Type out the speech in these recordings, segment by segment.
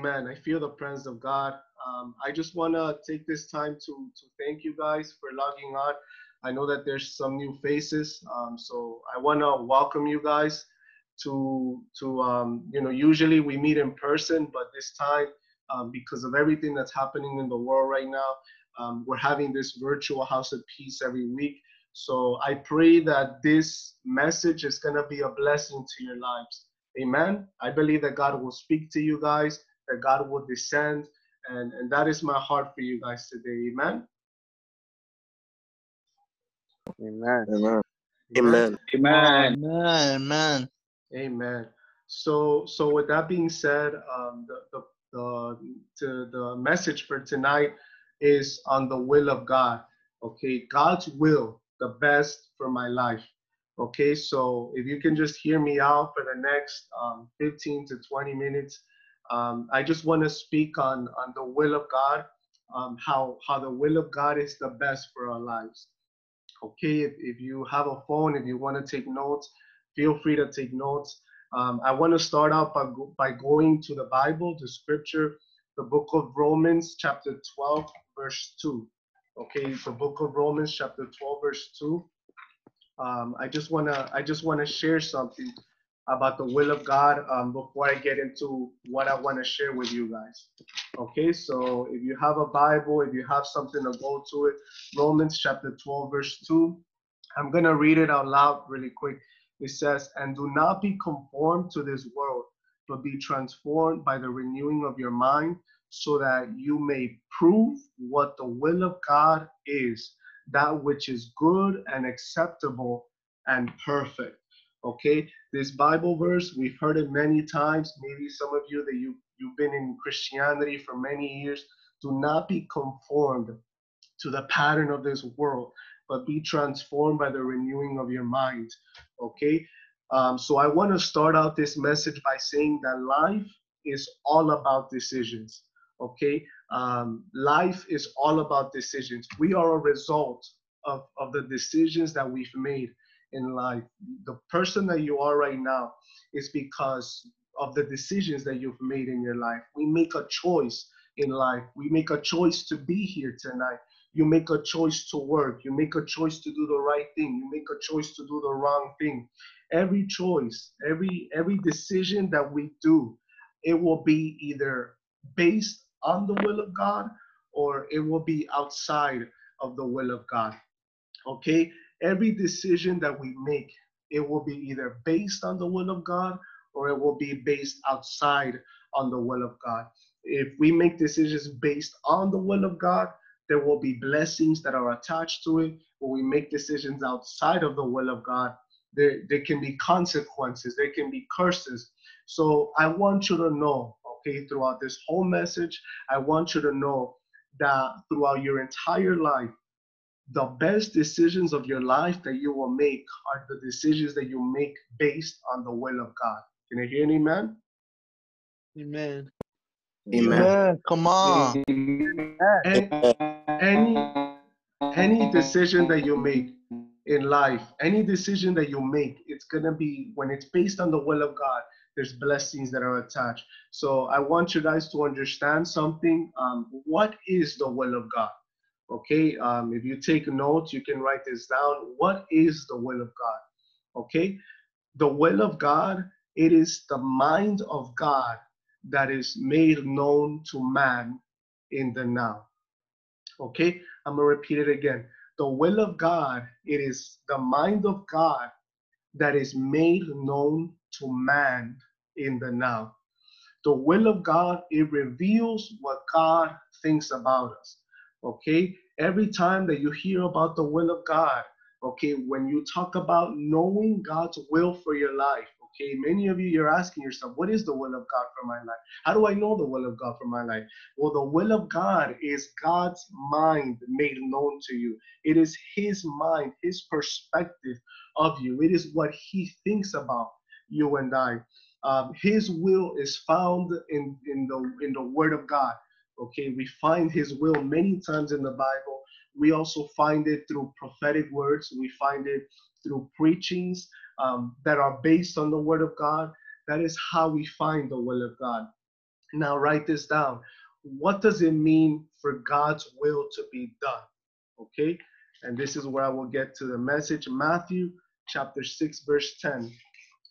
Amen. I feel the presence of God. Um, I just want to take this time to, to thank you guys for logging on. I know that there's some new faces, um, so I want to welcome you guys to to um, you know. Usually we meet in person, but this time um, because of everything that's happening in the world right now, um, we're having this virtual house of peace every week. So I pray that this message is going to be a blessing to your lives. Amen. I believe that God will speak to you guys, that God will descend. And, and that is my heart for you guys today. Amen. Amen. Amen. Amen. Amen. Amen. Amen. So, so with that being said, um, the, the, the, the message for tonight is on the will of God. Okay, God's will, the best for my life. Okay, so if you can just hear me out for the next um, 15 to 20 minutes, um, I just want to speak on on the will of God, um, how how the will of God is the best for our lives. Okay, if, if you have a phone, if you want to take notes, feel free to take notes. Um, I want to start out by, by going to the Bible, the scripture, the book of Romans, chapter 12, verse 2. Okay, the book of Romans, chapter 12, verse 2. Um, I just wanna I just wanna share something about the will of God um, before I get into what I want to share with you guys. Okay, so if you have a Bible, if you have something to go to it, Romans chapter 12, verse 2. I'm gonna read it out loud really quick. It says, And do not be conformed to this world, but be transformed by the renewing of your mind, so that you may prove what the will of God is, that which is good and acceptable and perfect. Okay, this Bible verse, we've heard it many times. Maybe some of you that you, you've been in Christianity for many years, do not be conformed to the pattern of this world, but be transformed by the renewing of your mind. Okay, um, so I want to start out this message by saying that life is all about decisions. Okay, um, life is all about decisions. We are a result of, of the decisions that we've made in life. The person that you are right now is because of the decisions that you've made in your life. We make a choice in life. We make a choice to be here tonight. You make a choice to work. You make a choice to do the right thing. You make a choice to do the wrong thing. Every choice, every every decision that we do, it will be either based on the will of God or it will be outside of the will of God. Okay? Every decision that we make, it will be either based on the will of God or it will be based outside on the will of God. If we make decisions based on the will of God, there will be blessings that are attached to it. When we make decisions outside of the will of God, there, there can be consequences, there can be curses. So I want you to know, okay, throughout this whole message, I want you to know that throughout your entire life, the best decisions of your life that you will make are the decisions that you make based on the will of God. Can you hear me, man? Amen. Amen. Amen. Come on. Any, any, any decision that you make in life, any decision that you make, it's gonna be when it's based on the will of God. There's blessings that are attached. So I want you guys to understand something. Um, what is the will of God? Okay. Um, if you take notes, you can write this down. What is the will of God? Okay. The will of God. It is the mind of God that is made known to man in the now. Okay, I'm gonna repeat it again. The will of God, it is the mind of God that is made known to man in the now. The will of God, it reveals what God thinks about us. Okay, every time that you hear about the will of God, okay, when you talk about knowing God's will for your life, okay, many of you, you're asking yourself, what is the will of God for my life? How do I know the will of God for my life? Well, the will of God is God's mind made known to you. It is His mind, His perspective of you. It is what He thinks about you and I. Um, his will is found in, in the in the Word of God. Okay, we find His will many times in the Bible. We also find it through prophetic words. We find it through preachings um, that are based on the Word of God. That is how we find the will of God. Now, write this down. What does it mean for God's will to be done? Okay, and this is where I will get to the message. Matthew chapter 6, verse 10.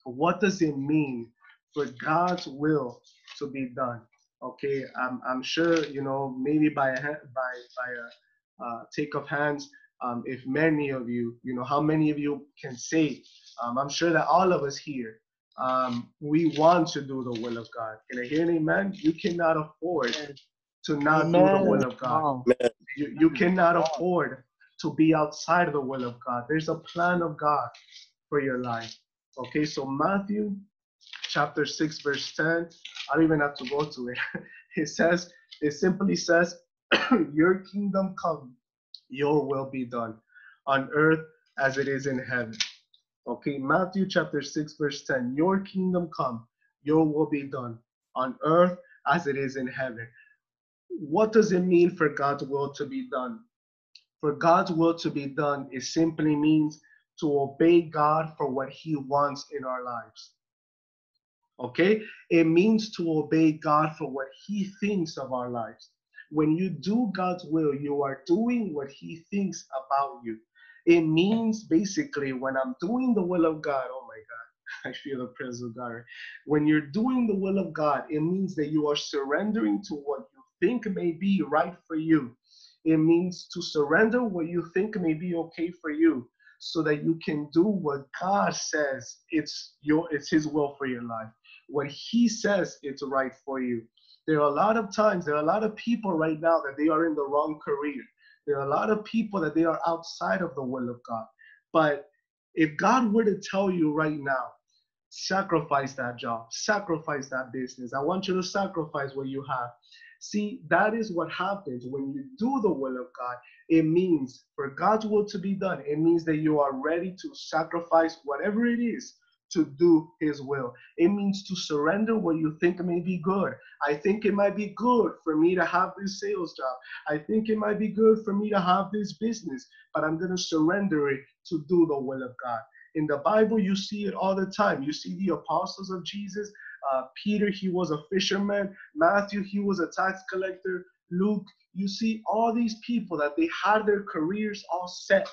What does it mean for God's will to be done? Okay, I'm, I'm sure, you know, maybe by a, by, by a uh, take of hands, um, if many of you, you know, how many of you can say, um, I'm sure that all of us here, um, we want to do the will of God. Can I hear an amen? You cannot afford to not do the will of God. Amen. You, you cannot afford to be outside of the will of God. There's a plan of God for your life. Okay, so Matthew chapter 6, verse 10, I don't even have to go to it. It says, it simply says, Your kingdom come, your will be done on earth as it is in heaven. Okay, Matthew chapter 6, verse 10, Your kingdom come, your will be done on earth as it is in heaven. What does it mean for God's will to be done? For God's will to be done, it simply means to obey God for what He wants in our lives. Okay? It means to obey God for what He thinks of our lives. When you do God's will, you are doing what He thinks about you. It means basically when I'm doing the will of God, oh my God, I feel the presence of God. When you're doing the will of God, it means that you are surrendering to what you think may be right for you. It means to surrender what you think may be okay for you so that you can do what God says it's your it's his will for your life. What he says it's right for you. There are a lot of times, there are a lot of people right now that they are in the wrong career. There are a lot of people that they are outside of the will of God. But if God were to tell you right now, sacrifice that job, sacrifice that business, I want you to sacrifice what you have. See, that is what happens when you do the will of God. It means for God's will to be done, it means that you are ready to sacrifice whatever it is to do his will. It means to surrender what you think may be good. I think it might be good for me to have this sales job. I think it might be good for me to have this business, but I'm going to surrender it to do the will of God. In the Bible, you see it all the time. You see the apostles of Jesus. Uh, Peter, he was a fisherman. Matthew, he was a tax collector. Luke, you see all these people that they had their careers all set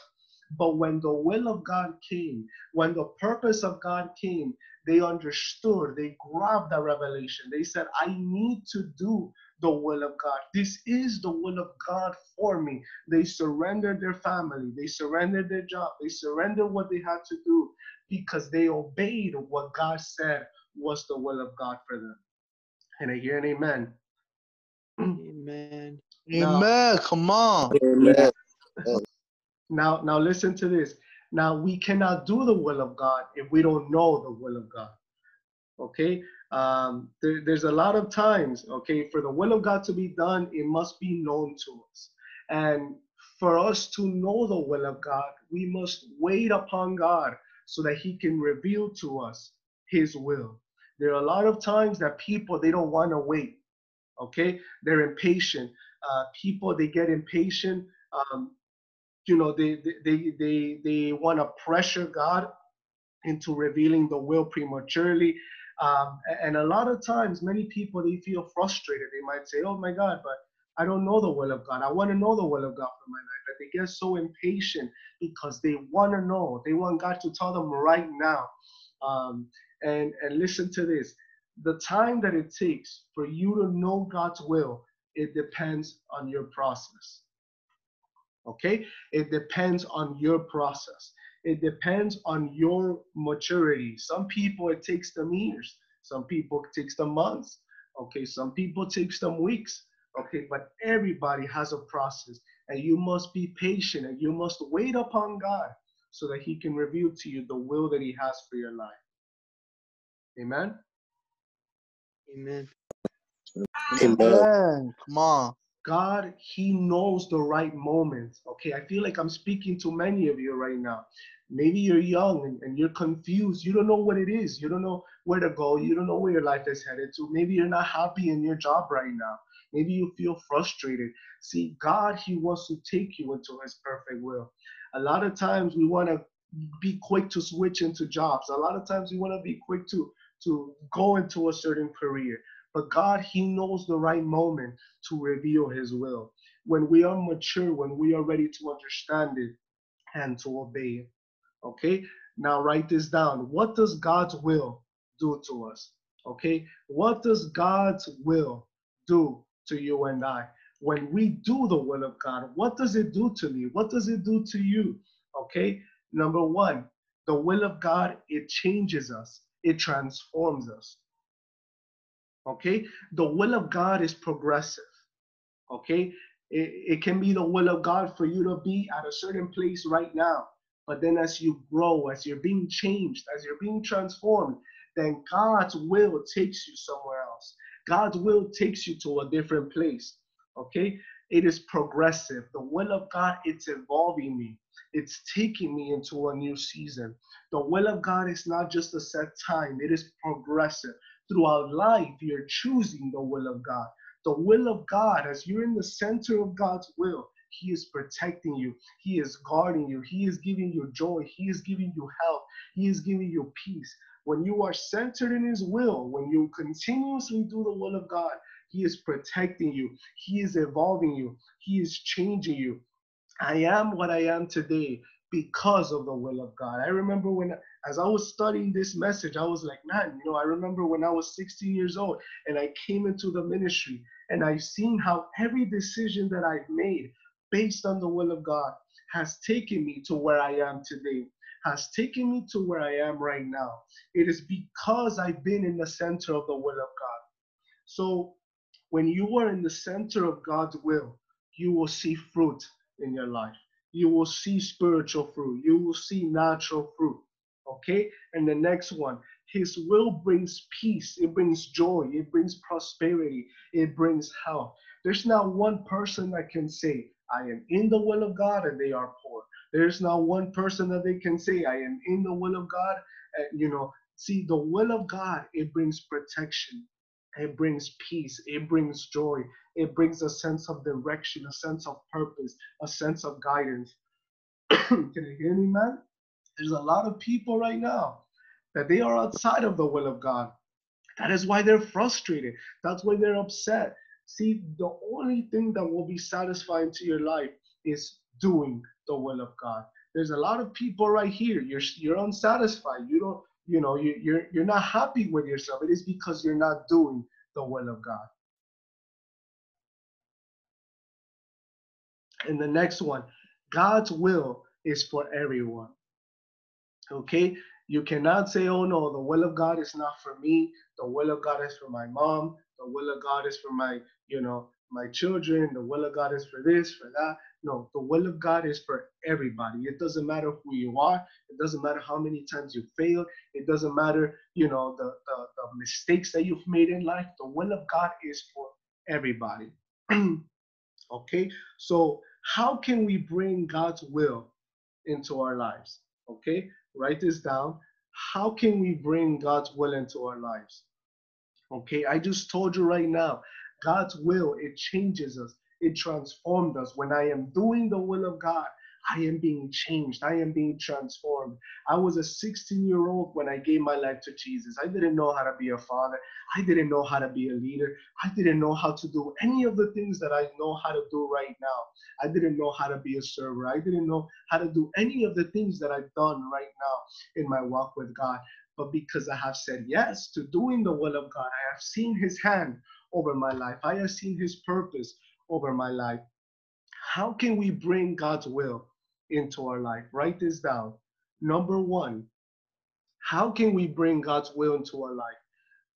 but when the will of God came, when the purpose of God came, they understood, they grabbed the revelation. They said, I need to do the will of God. This is the will of God for me. They surrendered their family, they surrendered their job, they surrendered what they had to do because they obeyed what God said was the will of God for them. And I hear an amen. Amen. Now- Amen. Come on. Amen. Now, now listen to this. Now we cannot do the will of God if we don't know the will of God. Okay. Um, there, there's a lot of times. Okay, for the will of God to be done, it must be known to us. And for us to know the will of God, we must wait upon God so that He can reveal to us His will. There are a lot of times that people they don't want to wait. Okay, they're impatient. Uh, people they get impatient. Um, you know they they they they want to pressure god into revealing the will prematurely. Um, and a lot of times many people they feel frustrated. They might say oh my god but i don't know the will of god. I want to know the will of god for my life. But they get so impatient because they want to know. They want god to tell them right now. Um, and and listen to this. The time that it takes for you to know god's will it depends on your process okay it depends on your process it depends on your maturity some people it takes them years some people it takes them months okay some people it takes them weeks okay but everybody has a process and you must be patient and you must wait upon god so that he can reveal to you the will that he has for your life amen Amen. Amen. Amen. Come on. God, He knows the right moment. Okay, I feel like I'm speaking to many of you right now. Maybe you're young and, and, you're confused. You don't know what it is. You don't know where to go. You don't know where your life is headed to. Maybe you're not happy in your job right now. Maybe you feel frustrated. See, God, He wants to take you into His perfect will. A lot of times we want to be quick to switch into jobs. A lot of times we want to be quick to to go into a certain career. But God, He knows the right moment to reveal His will. When we are mature, when we are ready to understand it and to obey it. Okay? Now write this down. What does God's will do to us? Okay? What does God's will do to you and I? When we do the will of God, what does it do to me? What does it do to you? Okay? Number one, the will of God, it changes us, it transforms us. Okay? The will of God is progressive. Okay? It, it can be the will of God for you to be at a certain place right now. But then as you grow, as you're being changed, as you're being transformed, then God's will takes you somewhere else. God's will takes you to a different place. Okay? It is progressive. The will of God, it's evolving me. It's taking me into a new season. The will of God is not just a set time, it is progressive. Throughout life, you're choosing the will of God. The will of God, as you're in the center of God's will, He is protecting you. He is guarding you. He is giving you joy. He is giving you health. He is giving you peace. When you are centered in His will, when you continuously do the will of God, He is protecting you. He is evolving you. He is changing you. I am what I am today because of the will of God. I remember when, as I was studying this message, I was like, man, you know, I remember when I was 16 years old and I came into the ministry and I've seen how every decision that I've made based on the will of God has taken me to where I am today, has taken me to where I am right now. It is because I've been in the center of the will of God. So when you are in the center of God's will, you will see fruit in your life. You will see spiritual fruit. You will see natural fruit. Okay? And the next one, His will brings peace, it brings joy, it brings prosperity, it brings health. There's not one person that can say, I am in the will of God and they are poor. There's not one person that they can say, I am in the will of God. And, you know, see, the will of God, it brings protection, it brings peace, it brings joy, it brings a sense of direction, a sense of purpose, a sense of guidance. Can you hear me, man? There's a lot of people right now that they are outside of the will of God. That is why they're frustrated. That's why they're upset. See, the only thing that will be satisfying to your life is doing the will of God. There's a lot of people right here. You're you're unsatisfied. You don't, you know, you, you're you're not happy with yourself. It is because you're not doing the will of God. And the next one, God's will is for everyone. Okay? You cannot say, oh no, the will of God is not for me. The will of God is for my mom. The will of God is for my, you know, my children. The will of God is for this, for that. No, the will of God is for everybody. It doesn't matter who you are. It doesn't matter how many times you failed. It doesn't matter, you know, the, the, the mistakes that you've made in life. The will of God is for everybody. okay? So how can we bring God's will into our lives? Okay, write this down. How can we bring God's will into our lives? Okay, I just told you right now, God's will, it changes us, it transformed us. When I am doing the will of God, I am being changed. I am being transformed. I was a 16 year old when I gave my life to Jesus. I didn't know how to be a father. I didn't know how to be a leader. I didn't know how to do any of the things that I know how to do right now. I didn't know how to be a server. I didn't know how to do any of the things that I've done right now in my walk with God. But because I have said yes to doing the will of God, I have seen His hand over my life. I have seen His purpose over my life. How can we bring God's will into our life? Write this down. Number one, how can we bring God's will into our life?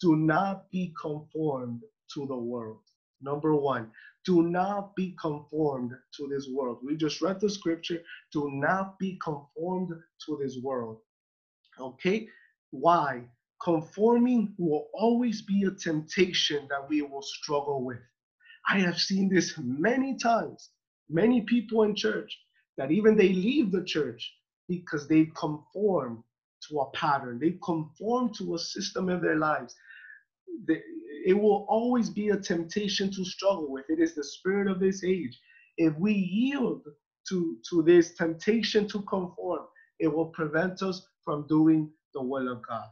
Do not be conformed to the world. Number one, do not be conformed to this world. We just read the scripture. Do not be conformed to this world. Okay? Why? Conforming will always be a temptation that we will struggle with. I have seen this many times. Many people in church that even they leave the church because they conform to a pattern, they conform to a system in their lives. It will always be a temptation to struggle with. It is the spirit of this age. If we yield to, to this temptation to conform, it will prevent us from doing the will of God.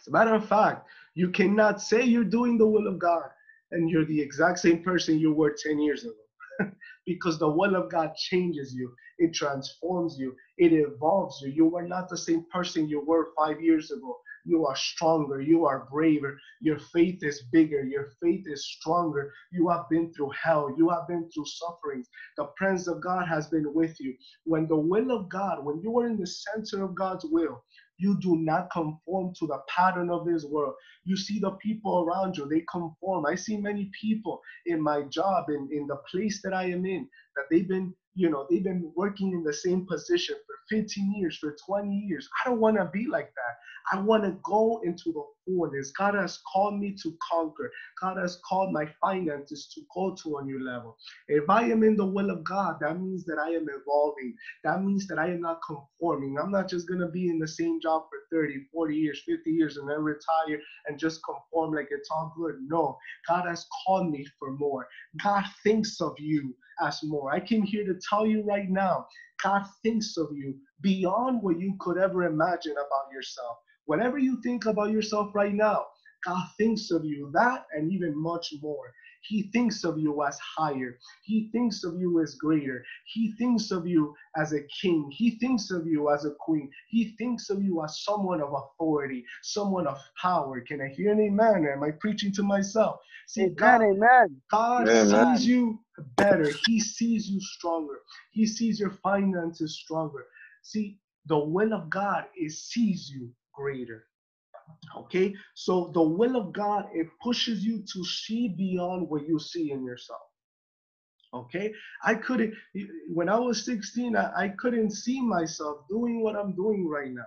As a matter of fact, you cannot say you're doing the will of God and you're the exact same person you were 10 years ago. because the will of God changes you, it transforms you, it evolves you. You are not the same person you were five years ago. You are stronger, you are braver, your faith is bigger, your faith is stronger. You have been through hell, you have been through sufferings. The presence of God has been with you. When the will of God, when you are in the center of God's will, you do not conform to the pattern of this world. You see the people around you, they conform. I see many people in my job, in, in the place that I am in, that they've been, you know, they've been working in the same position for 15 years, for 20 years. I don't want to be like that. I want to go into the fullness. God has called me to conquer. God has called my finances to go to a new level. If I am in the will of God, that means that I am evolving. That means that I am not conforming. I'm not just going to be in the same job for 30, 40 years, 50 years, and then retire and just conform like it's all good. No, God has called me for more. God thinks of you as more. I came here to tell you right now God thinks of you beyond what you could ever imagine about yourself. Whatever you think about yourself right now, God thinks of you that and even much more. He thinks of you as higher. He thinks of you as greater. He thinks of you as a king. He thinks of you as a queen. He thinks of you as someone of authority, someone of power. Can I hear an amen? Am I preaching to myself? See, amen, God, amen. God amen. sees you better. He sees you stronger. He sees your finances stronger. See, the will of God is sees you greater. Okay, so the will of God it pushes you to see beyond what you see in yourself. Okay, I couldn't when I was 16, I, I couldn't see myself doing what I'm doing right now.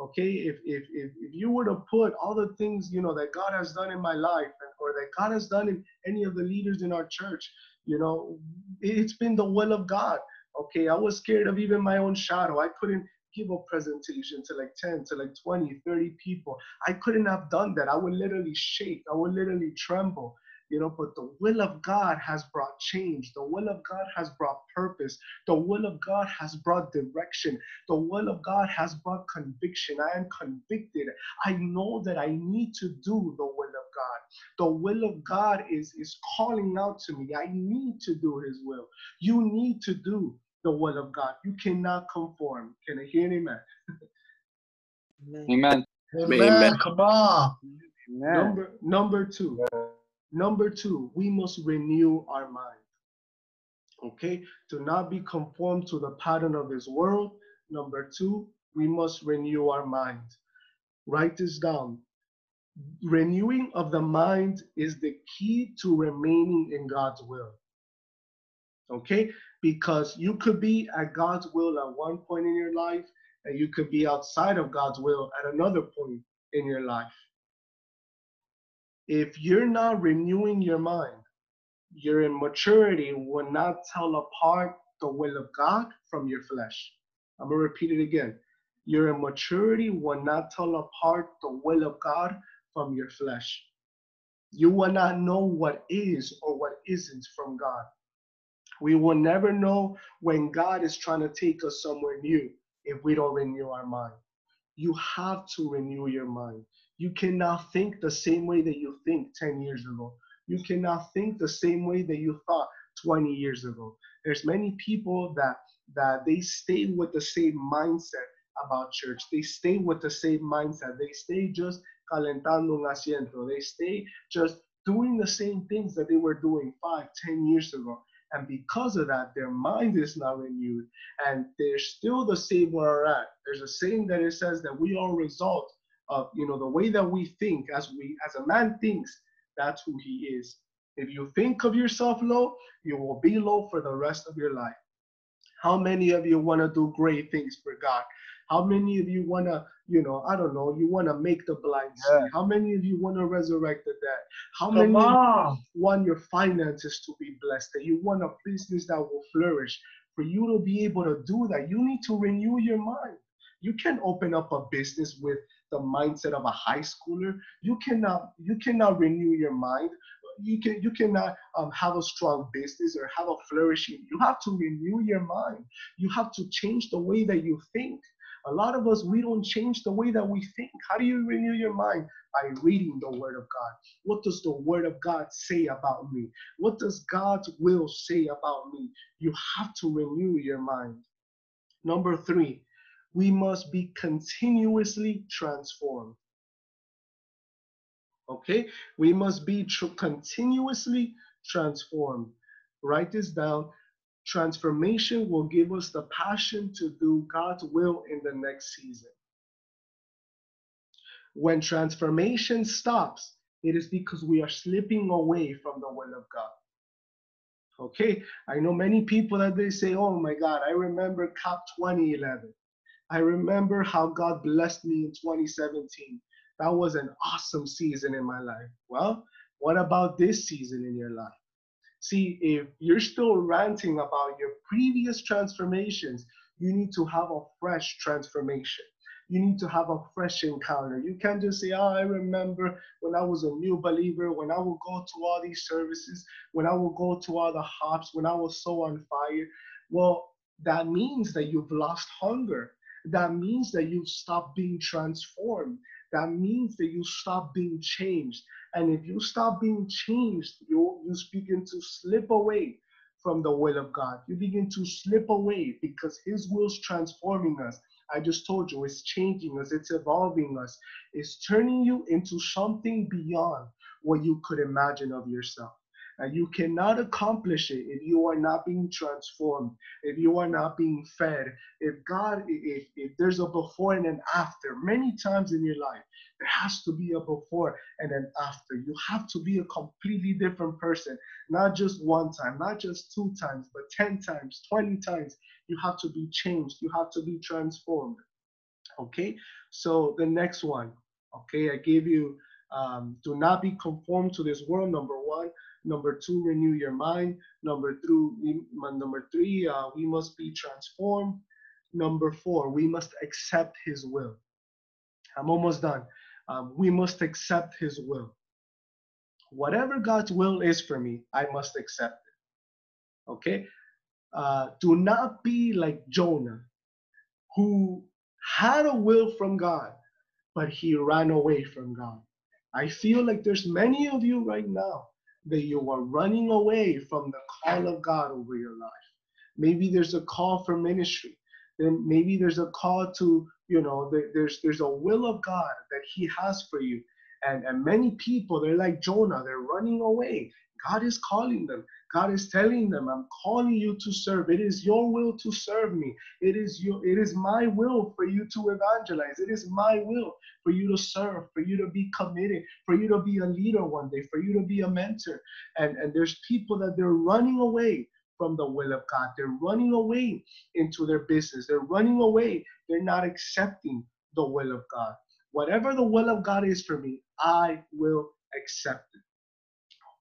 Okay, if, if if if you were to put all the things you know that God has done in my life or that God has done in any of the leaders in our church, you know, it's been the will of God. Okay, I was scared of even my own shadow. I couldn't give a presentation to like 10 to like 20 30 people. I couldn't have done that. I would literally shake. I would literally tremble you know but the will of god has brought change. The will of god has brought purpose. The will of god has brought direction. The will of god has brought conviction. I am convicted. I know that i need to do the will of god. The will of god is is calling out to me. I need to do his will. You need to do the will of God. You cannot conform. Can I hear an amen? Amen. Amen. amen. Come on. Amen. Number number two. Number two, we must renew our mind. Okay, to not be conformed to the pattern of this world. Number two, we must renew our mind. Write this down. Renewing of the mind is the key to remaining in God's will. Okay, because you could be at God's will at one point in your life, and you could be outside of God's will at another point in your life. If you're not renewing your mind, your immaturity will not tell apart the will of God from your flesh. I'm going to repeat it again. Your immaturity will not tell apart the will of God from your flesh. You will not know what is or what isn't from God. We will never know when God is trying to take us somewhere new if we don't renew our mind. You have to renew your mind. You cannot think the same way that you think 10 years ago. You cannot think the same way that you thought 20 years ago. There's many people that that they stay with the same mindset about church. They stay with the same mindset. They stay just calentando un asiento. They stay just doing the same things that they were doing five, ten years ago. And because of that, their mind is not renewed. And they're still the same where we're at. There's a saying that it says that we are a result of, you know, the way that we think as we as a man thinks, that's who he is. If you think of yourself low, you will be low for the rest of your life. How many of you want to do great things for God? How many of you want to, you know, I don't know, you want to make the blind see? How many of you want to resurrect the dead? How Come many on. want your finances to be blessed? That you want a business that will flourish? For you to be able to do that, you need to renew your mind. You can't open up a business with the mindset of a high schooler. You cannot you cannot renew your mind. You can you cannot um, have a strong business or have a flourishing. You have to renew your mind. You have to change the way that you think. A lot of us, we don't change the way that we think. How do you renew your mind? By reading the Word of God. What does the Word of God say about me? What does God's will say about me? You have to renew your mind. Number three, we must be continuously transformed. Okay, we must be tr- continuously transformed. Write this down. Transformation will give us the passion to do God's will in the next season. When transformation stops, it is because we are slipping away from the will of God. Okay, I know many people that they say, Oh my God, I remember COP 2011. I remember how God blessed me in 2017. That was an awesome season in my life. Well, what about this season in your life? See, if you're still ranting about your previous transformations, you need to have a fresh transformation. You need to have a fresh encounter. You can't just say, Oh, I remember when I was a new believer, when I would go to all these services, when I would go to all the hops, when I was so on fire. Well, that means that you've lost hunger. That means that you've stopped being transformed. That means that you stop being changed. And if you stop being changed, you, you begin to slip away from the will of God. You begin to slip away because His will is transforming us. I just told you, it's changing us, it's evolving us, it's turning you into something beyond what you could imagine of yourself. And you cannot accomplish it if you are not being transformed, if you are not being fed. If God, if, if there's a before and an after, many times in your life, there has to be a before and an after. You have to be a completely different person, not just one time, not just two times, but 10 times, 20 times. You have to be changed, you have to be transformed. Okay, so the next one, okay, I gave you um, do not be conformed to this world, number one. Number two, renew your mind. Number three, number three, uh, we must be transformed. Number four, we must accept His will. I'm almost done. Um, we must accept His will. Whatever God's will is for me, I must accept it. Okay? Uh, do not be like Jonah, who had a will from God, but he ran away from God. I feel like there's many of you right now that you are running away from the call of God over your life. Maybe there's a call for ministry. Then maybe there's a call to, you know, there's there's a will of God that He has for you. And and many people, they're like Jonah, they're running away. God is calling them. God is telling them, I'm calling you to serve. It is your will to serve me. It is your it is my will for you to evangelize. It is my will for you to serve, for you to be committed, for you to be a leader one day, for you to be a mentor. And, and there's people that they're running away from the will of God. They're running away into their business. They're running away. They're not accepting the will of God. Whatever the will of God is for me, I will accept it.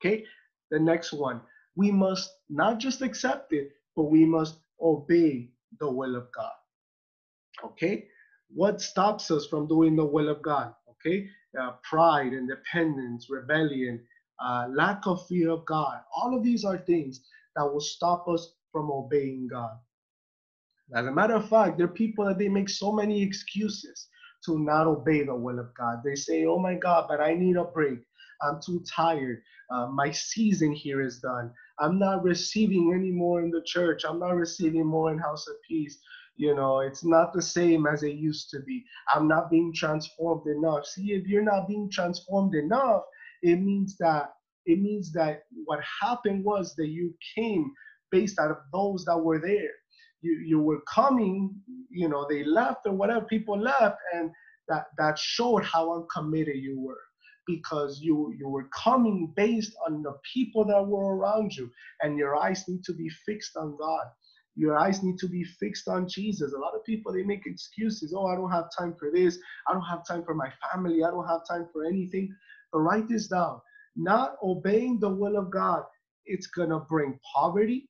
Okay? The next one we must not just accept it, but we must obey the will of God. Okay? What stops us from doing the will of God? Okay? Uh, pride, independence, rebellion, uh, lack of fear of God. All of these are things that will stop us from obeying God. As a matter of fact, there are people that they make so many excuses to not obey the will of God. They say, oh my God, but I need a break. I'm too tired. Uh, my season here is done. I'm not receiving any more in the church. I'm not receiving more in House of Peace. You know, it's not the same as it used to be. I'm not being transformed enough. See, if you're not being transformed enough, it means that it means that what happened was that you came based out of those that were there. You you were coming, you know, they left or whatever, people left, and that that showed how uncommitted you were because you you were coming based on the people that were around you and your eyes need to be fixed on god. Your eyes need to be fixed on jesus. A lot of people they make excuses. Oh i don't have time for this. I don't have time for my family. I don't have time for anything. But write this down. Not obeying the will of god it's going to bring poverty.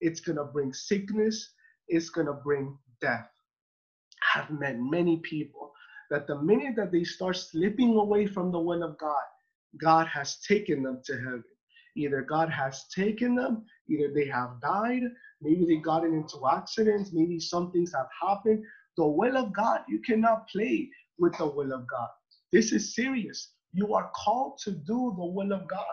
It's going to bring sickness. It's going to bring death. I've met many people that the minute that they start slipping away from the will of God, God has taken them to heaven. Either God has taken them, either they have died, maybe they gotten into accidents, maybe some things have happened. The will of God, you cannot play with the will of God. This is serious. You are called to do the will of God.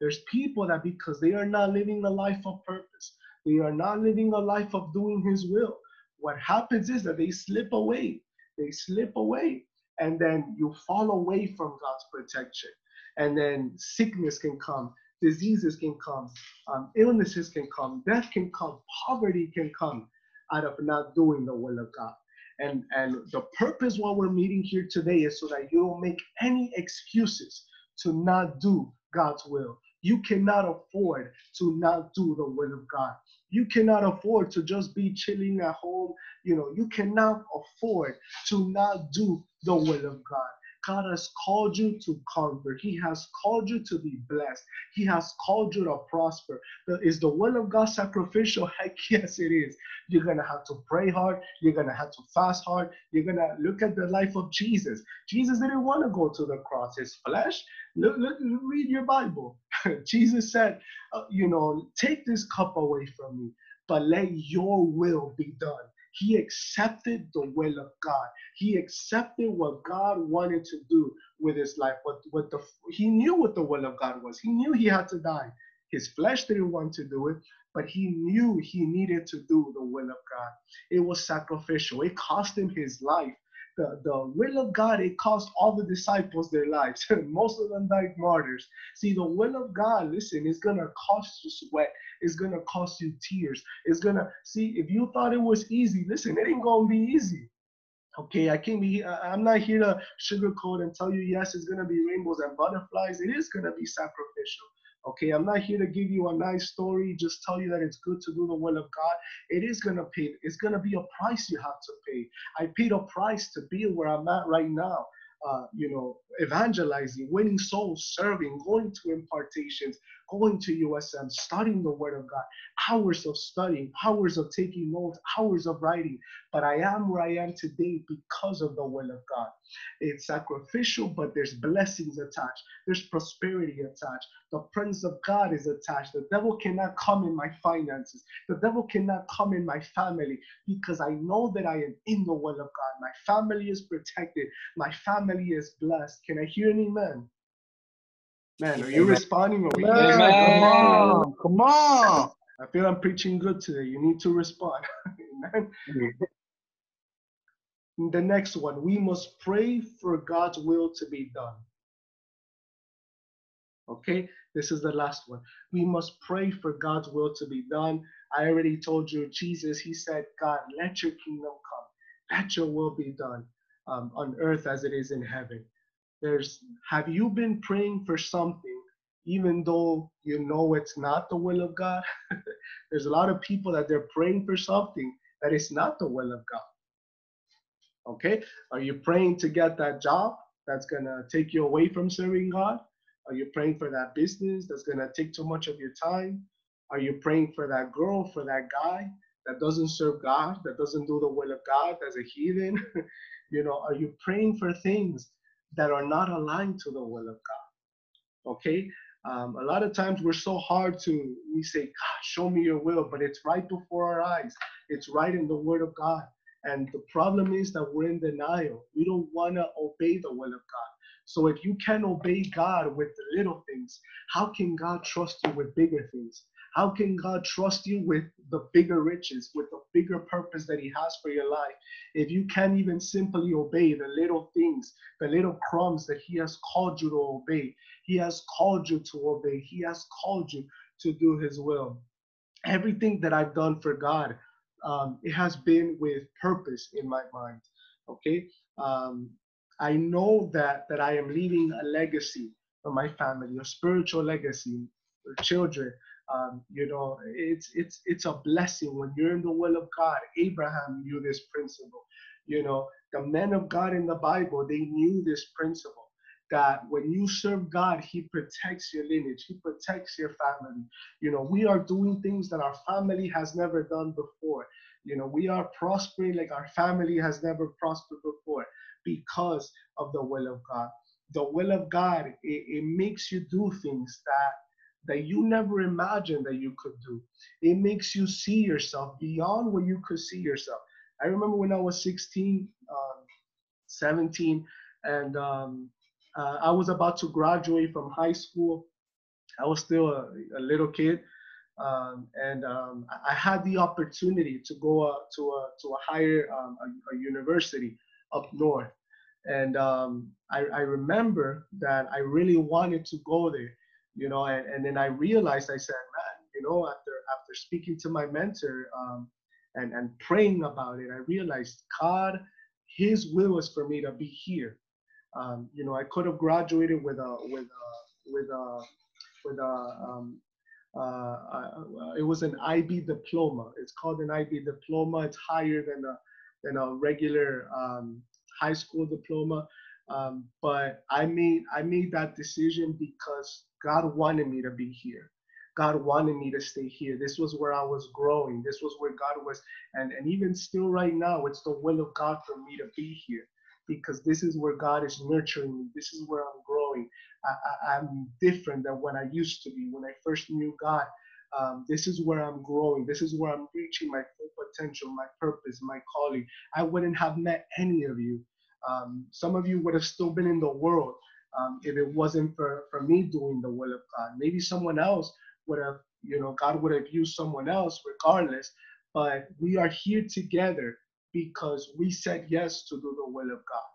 There's people that because they are not living a life of purpose, they are not living a life of doing His will. What happens is that they slip away. They slip away, and then you fall away from God's protection. And then sickness can come, diseases can come, um, illnesses can come, death can come, poverty can come out of not doing the will of God. And, and the purpose why we're meeting here today is so that you don't make any excuses to not do God's will. You cannot afford to not do the will of God. You cannot afford to just be chilling at home. You know, you cannot afford to not do the will of God. God has called you to conquer. He has called you to be blessed. He has called you to prosper. Is the will of God sacrificial? Heck yes, it is. You're going to have to pray hard. You're going to have to fast hard. You're going to look at the life of Jesus. Jesus didn't want to go to the cross. His flesh, look, look, read your Bible. Jesus said, uh, you know, take this cup away from me, but let your will be done. He accepted the will of God. He accepted what God wanted to do with his life. What, what the he knew what the will of God was. He knew he had to die. His flesh didn't want to do it, but he knew he needed to do the will of God. It was sacrificial. It cost him his life the, the will of God, it cost all the disciples their lives. Most of them died martyrs. See, the will of God, listen, it's going to cost you sweat. It's going to cost you tears. It's going to, see, if you thought it was easy, listen, it ain't going to be easy. Okay, I can't be, I'm not here to sugarcoat and tell you, yes, it's going to be rainbows and butterflies. It is going to be sacrificial. Okay, I'm not here to give you a nice story, just tell you that it's good to do the will of God. It is gonna pay, it's gonna be a price you have to pay. I paid a price to be where I'm at right now. Uh, you know, evangelizing, winning souls, serving, going to impartations, going to USM, studying the Word of God, hours of studying, hours of taking notes, hours of writing. But I am where I am today because of the will of God. It's sacrificial, but there's blessings attached, there's prosperity attached. The presence of God is attached. The devil cannot come in my finances, the devil cannot come in my family because I know that I am in the will of God. My family is protected, my family is blessed. Can I hear an amen? Man, are you Amen. responding? Or we Amen. Come on, come on. I feel I'm preaching good today. You need to respond. Amen. the next one, we must pray for God's will to be done. Okay, this is the last one. We must pray for God's will to be done. I already told you, Jesus, He said, God, let your kingdom come, let your will be done um, on earth as it is in heaven. There's have you been praying for something even though you know it's not the will of God? There's a lot of people that they're praying for something that is not the will of God. Okay? Are you praying to get that job that's going to take you away from serving God? Are you praying for that business that's going to take too much of your time? Are you praying for that girl, for that guy that doesn't serve God, that doesn't do the will of God, that's a heathen? you know, are you praying for things that are not aligned to the will of God. Okay? Um, a lot of times we're so hard to, we say, God, show me your will, but it's right before our eyes. It's right in the word of God. And the problem is that we're in denial. We don't want to obey the will of God. So if you can obey God with the little things, how can God trust you with bigger things? How can God trust you with the bigger riches, with the bigger purpose that He has for your life, if you can't even simply obey the little things, the little crumbs that He has called you to obey? He has called you to obey, He has called you to do His will. Everything that I've done for God, um, it has been with purpose in my mind. Okay. Um, I know that that I am leaving a legacy for my family, a spiritual legacy, for children, um, you know, it's it's it's a blessing when you're in the will of God. Abraham knew this principle. You know, the men of God in the Bible they knew this principle that when you serve God, He protects your lineage, He protects your family. You know, we are doing things that our family has never done before. You know, we are prospering like our family has never prospered before because of the will of God. The will of God, it, it makes you do things that that you never imagined that you could do. It makes you see yourself beyond what you could see yourself. I remember when I was 16, um, 17, and um, uh, I was about to graduate from high school. I was still a, a little kid, um, and um, I had the opportunity to go uh, to a to a higher um, a, a, university up north, and I, I, remember that I really wanted to go there, you know, and, and then I realized I said, man, you know, after after speaking to my mentor um, and and praying about it, I realized God, His will was for me to be here. Um, you know, I could have graduated with a with a with a with a um, uh, uh, it was an IB diploma. It's called an IB diploma. It's higher than a than a regular um, high school diploma. Um, but I made I made that decision because God wanted me to be here. God wanted me to stay here. This was where I was growing. This was where God was, and and even still right now, it's the will of God for me to be here because this is where God is nurturing me. This is where I'm growing. I, am different than when I used to be when I first knew God. Um, this is where I'm growing. This is where I'm reaching my full potential, my purpose, my calling. I wouldn't have met any of you. Um, some of you would have still been in the world um, if it wasn't for, for me doing the will of God. Maybe someone else would have, you know, God would have used someone else regardless. But we are here together because we said yes to do the will of God.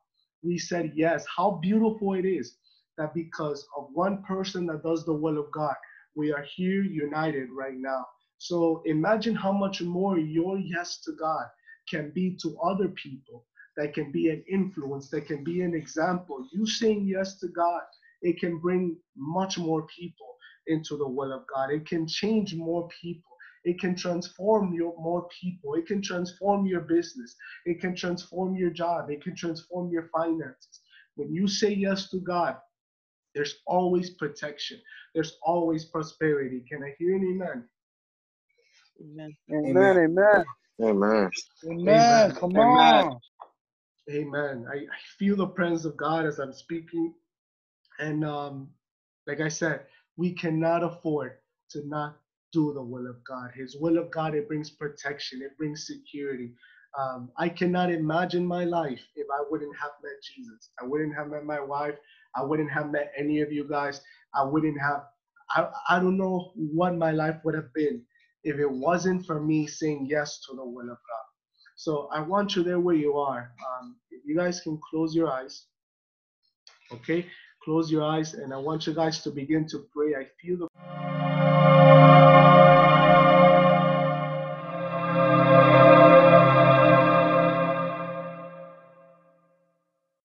We said yes. How beautiful it is that because of one person that does the will of God, we are here united right now. So imagine how much more your yes to God can be to other people, that can be an influence, that can be an example. You saying yes to God, it can bring much more people into the will of God. It can change more people. It can transform your more people. It can transform your business. It can transform your job. It can transform your finances. When you say yes to God, there's always protection. There's always prosperity. Can I hear an amen? Amen. Amen. Amen. Amen. Amen. Come on. Amen. I, I feel the presence of God as I'm speaking. And um, like I said, we cannot afford to not do the will of God. His will of God, it brings protection, it brings security. Um, I cannot imagine my life if I wouldn't have met Jesus. I wouldn't have met my wife. I wouldn't have met any of you guys. I wouldn't have, I, I don't know what my life would have been if it wasn't for me saying yes to the will of God. So I want you there where you are. Um, you guys can close your eyes. Okay? Close your eyes, and I want you guys to begin to pray. I feel the